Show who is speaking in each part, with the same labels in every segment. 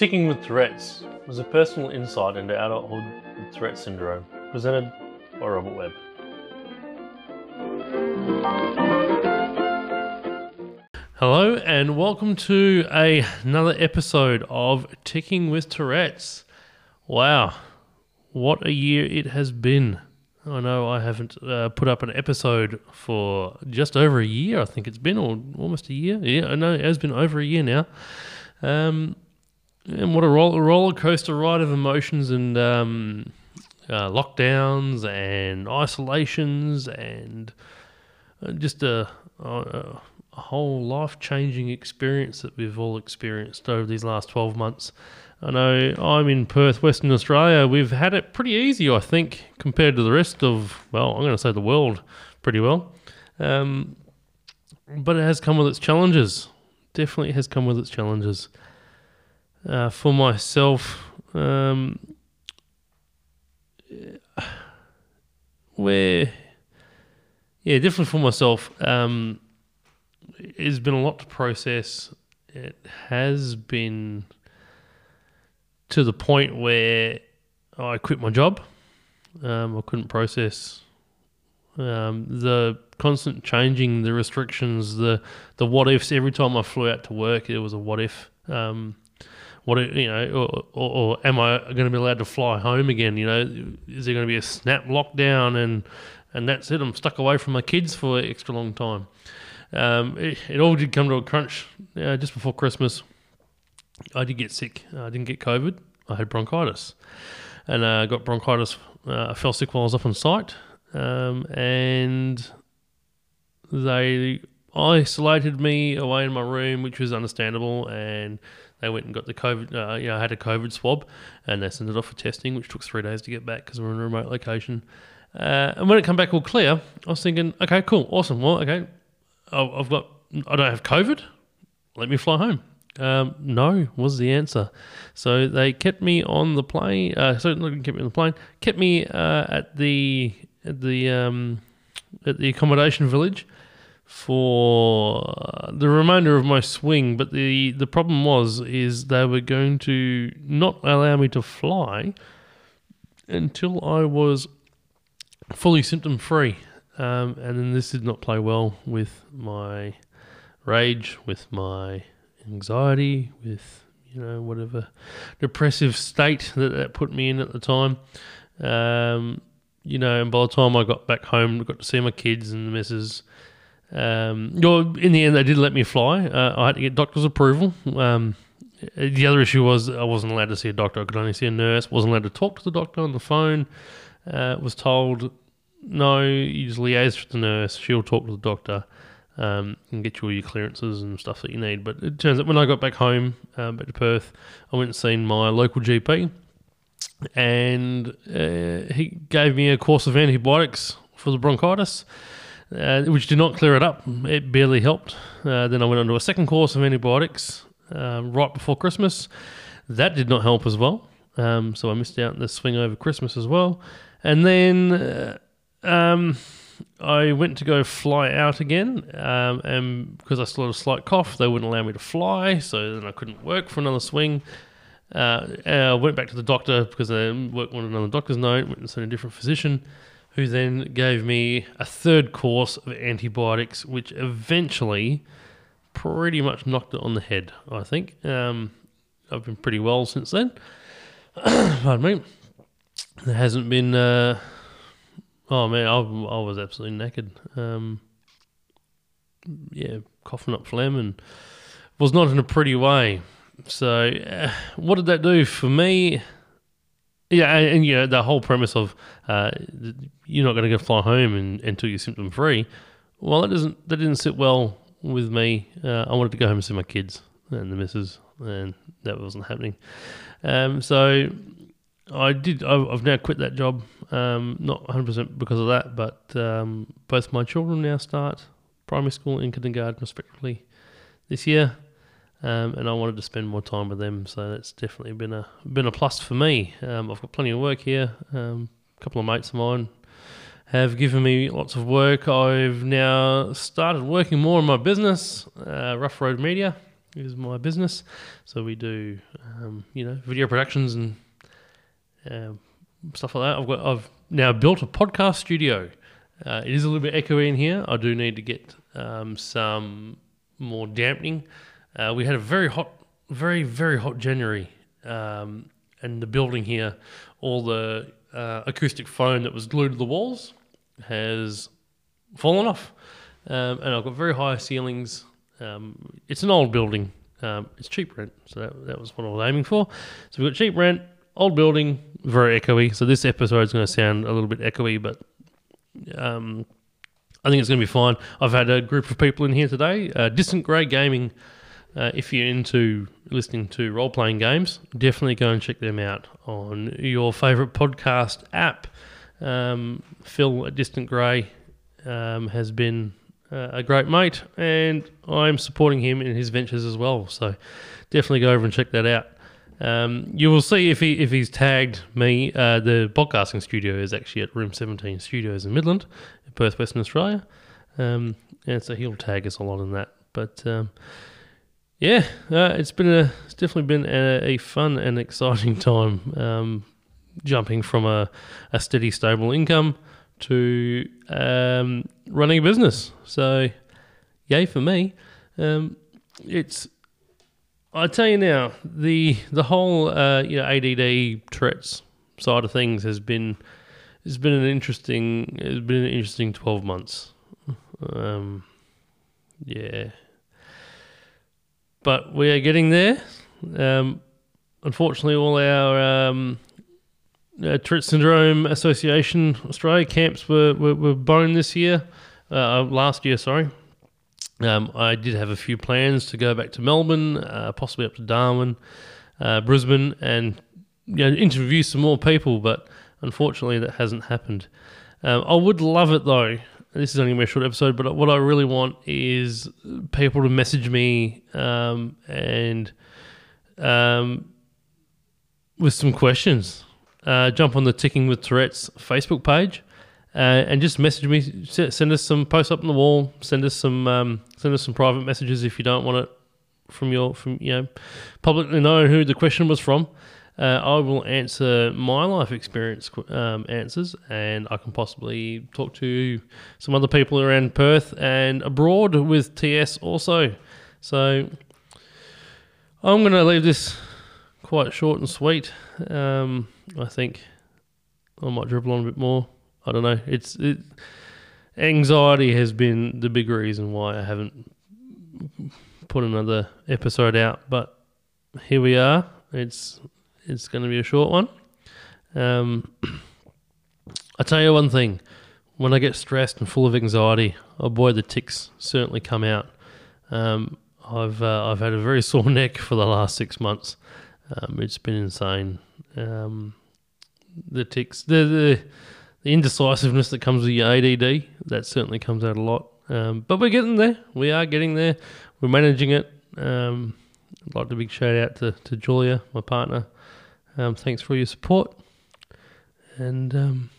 Speaker 1: Ticking with Tourette's was a personal insight into adulthood with Tourette's syndrome, presented by Robert Webb. Hello, and welcome to a, another episode of Ticking with Tourette's. Wow, what a year it has been. I know I haven't uh, put up an episode for just over a year, I think it's been, or almost a year. Yeah, I know it has been over a year now. Um, and what a roller, roller coaster ride of emotions and um, uh, lockdowns and isolations and uh, just a, a, a whole life changing experience that we've all experienced over these last 12 months. I know I'm in Perth, Western Australia. We've had it pretty easy, I think, compared to the rest of, well, I'm going to say the world pretty well. Um, but it has come with its challenges. Definitely has come with its challenges. Uh, for myself, um, where, yeah, definitely for myself, um, it's been a lot to process. It has been to the point where I quit my job. Um, I couldn't process um, the constant changing, the restrictions, the the what ifs. Every time I flew out to work, it was a what if. Um, what you know, or, or, or am I going to be allowed to fly home again? You know, is there going to be a snap lockdown and and that's it? I'm stuck away from my kids for an extra long time. Um, it, it, all did come to a crunch uh, just before Christmas. I did get sick. I didn't get COVID. I had bronchitis, and I uh, got bronchitis. Uh, I fell sick while I was up on site, um, and they isolated me away in my room, which was understandable. And they went and got the COVID. Uh, you know, I had a COVID swab, and they sent it off for testing, which took three days to get back because we're in a remote location. Uh, and when it came back all clear, I was thinking, okay, cool, awesome. Well, okay, I've got, I don't have COVID. Let me fly home. Um, no was the answer. So they kept me on the plane. Uh, certainly didn't keep me on the plane. Kept me uh, at the at the um, at the accommodation village for the remainder of my swing. But the the problem was is they were going to not allow me to fly until I was fully symptom free. Um, and then this did not play well with my rage, with my anxiety, with you know whatever depressive state that that put me in at the time. Um, you know, and by the time I got back home, got to see my kids and the missus. Um, in the end, they did let me fly. Uh, I had to get doctor's approval. Um, the other issue was I wasn't allowed to see a doctor. I could only see a nurse. wasn't allowed to talk to the doctor on the phone. Uh, was told no, you just liaise with the nurse. She'll talk to the doctor um, and get you all your clearances and stuff that you need. But it turns out when I got back home, um, back to Perth, I went and seen my local GP, and uh, he gave me a course of antibiotics for the bronchitis. Uh, which did not clear it up. It barely helped. Uh, then I went on to a second course of antibiotics um, right before Christmas. That did not help as well. Um, so I missed out the swing over Christmas as well. And then uh, um, I went to go fly out again, um, and because I still had a slight cough, they wouldn't allow me to fly, so then I couldn't work for another swing. Uh, I went back to the doctor because I worked on another doctor's note, went and seen a different physician, who then gave me a third course of antibiotics, which eventually pretty much knocked it on the head, I think. Um, I've been pretty well since then. Pardon me. There hasn't been. Uh, Oh man, I, I was absolutely knackered. Um, yeah, coughing up phlegm and was not in a pretty way. So, uh, what did that do for me? Yeah, and, and you know the whole premise of uh, you're not going to go fly home and, until you're symptom free. Well, that doesn't that didn't sit well with me. Uh, I wanted to go home and see my kids and the missus, and that wasn't happening. Um, so I did. I've now quit that job. Um, not 100% because of that, but um, both my children now start primary school and kindergarten respectively this year, um, and I wanted to spend more time with them. So that's definitely been a been a plus for me. Um, I've got plenty of work here. Um, a couple of mates of mine have given me lots of work. I've now started working more on my business, uh, Ruff Road Media. is my business. So we do, um, you know, video productions and um, stuff like that. I've got I've now built a podcast studio. Uh, it is a little bit echoey in here. I do need to get um, some more dampening. Uh, we had a very hot, very very hot January, um, and the building here, all the uh, acoustic foam that was glued to the walls has fallen off, um, and I've got very high ceilings. Um, it's an old building. Um, it's cheap rent, so that, that was what I was aiming for. So we've got cheap rent, old building, very echoey. So this episode is going to sound a little bit echoey, but um, I think it's going to be fine. I've had a group of people in here today. Uh, Distant Grey Gaming. Uh, if you're into listening to role playing games, definitely go and check them out on your favourite podcast app. Um, Phil at Distant Grey um, has been uh, a great mate, and I'm supporting him in his ventures as well. So definitely go over and check that out. Um, you will see if he if he's tagged me. Uh, the podcasting studio is actually at Room 17 Studios in Midland, in Perth, Western Australia. Um, and so he'll tag us a lot in that. But um, yeah, uh, it's been a it's definitely been a, a fun and exciting time. Um, jumping from a, a steady, stable income to um, running a business. So, yay for me. Um, it's I tell you now, the the whole uh, you know ADD Tourette's side of things has been has been an interesting has been an interesting twelve months. Um, yeah, but we are getting there. Um, unfortunately, all our um, uh, Tourette Syndrome Association Australia camps were were, were boned this year, uh, last year, sorry. Um, I did have a few plans to go back to Melbourne, uh, possibly up to Darwin, uh, Brisbane, and you know, interview some more people, but unfortunately that hasn't happened. Um, I would love it though. This is only a short episode, but what I really want is people to message me um, and um, with some questions. Uh, jump on the Ticking with Tourette's Facebook page uh, and just message me. Send us some posts up on the wall. Send us some um, send us some private messages if you don't want it from your from you know publicly know who the question was from. Uh, I will answer my life experience um, answers, and I can possibly talk to some other people around Perth and abroad with TS also. So I'm going to leave this quite short and sweet. Um, I think I might dribble on a bit more. I don't know. It's it, anxiety has been the big reason why I haven't put another episode out. But here we are. It's it's going to be a short one. Um, I tell you one thing: when I get stressed and full of anxiety, oh boy, the tics certainly come out. Um, I've uh, I've had a very sore neck for the last six months. Um, it's been insane. Um, the tics, the, the the indecisiveness that comes with your ADD, that certainly comes out a lot. Um, but we're getting there. We are getting there. We're managing it. Um, I'd like to big shout out to, to Julia, my partner. Um, thanks for your support. And um,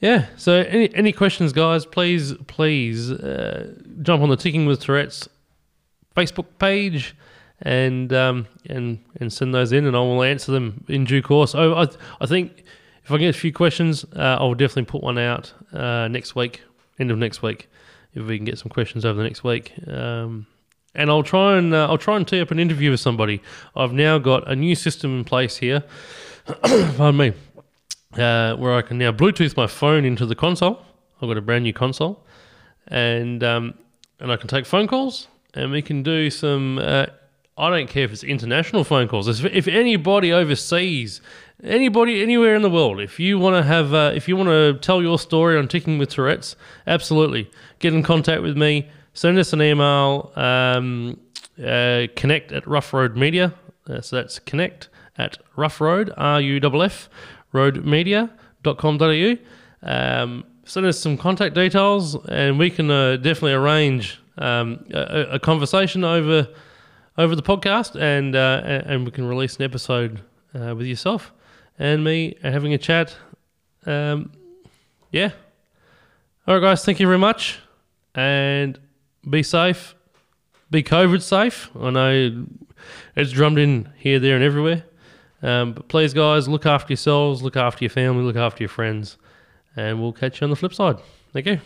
Speaker 1: yeah, so any any questions, guys? Please, please uh, jump on the Ticking with Tourette's Facebook page and um, and and send those in, and I will answer them in due course. Oh, I, I think if I get a few questions, uh, I'll definitely put one out uh, next week, end of next week, if we can get some questions over the next week. Um, and I'll try and uh, I'll try and tee up an interview with somebody. I've now got a new system in place here. pardon me, uh, where I can now Bluetooth my phone into the console. I've got a brand new console, and um, and I can take phone calls, and we can do some. Uh, I don't care if it's international phone calls. If, if anybody overseas anybody anywhere in the world if you want to have uh, if you want to tell your story on ticking with tourette's absolutely get in contact with me send us an email um, uh, connect at ruff road media uh, so that's connect at rough road r-u-f-f roadmedia.com.au um, send us some contact details and we can uh, definitely arrange um, a, a, conversation over over the podcast and uh, and we can release an episode uh, with yourself and me having a chat. Um, yeah. All right, guys. Thank you very much, and be safe. be COVID safe. I know it's drummed in here, there, and everywhere. Um, but please, guys, look after yourselves, look after your family, look after your friends, and we'll catch you on the flip side. Thank you.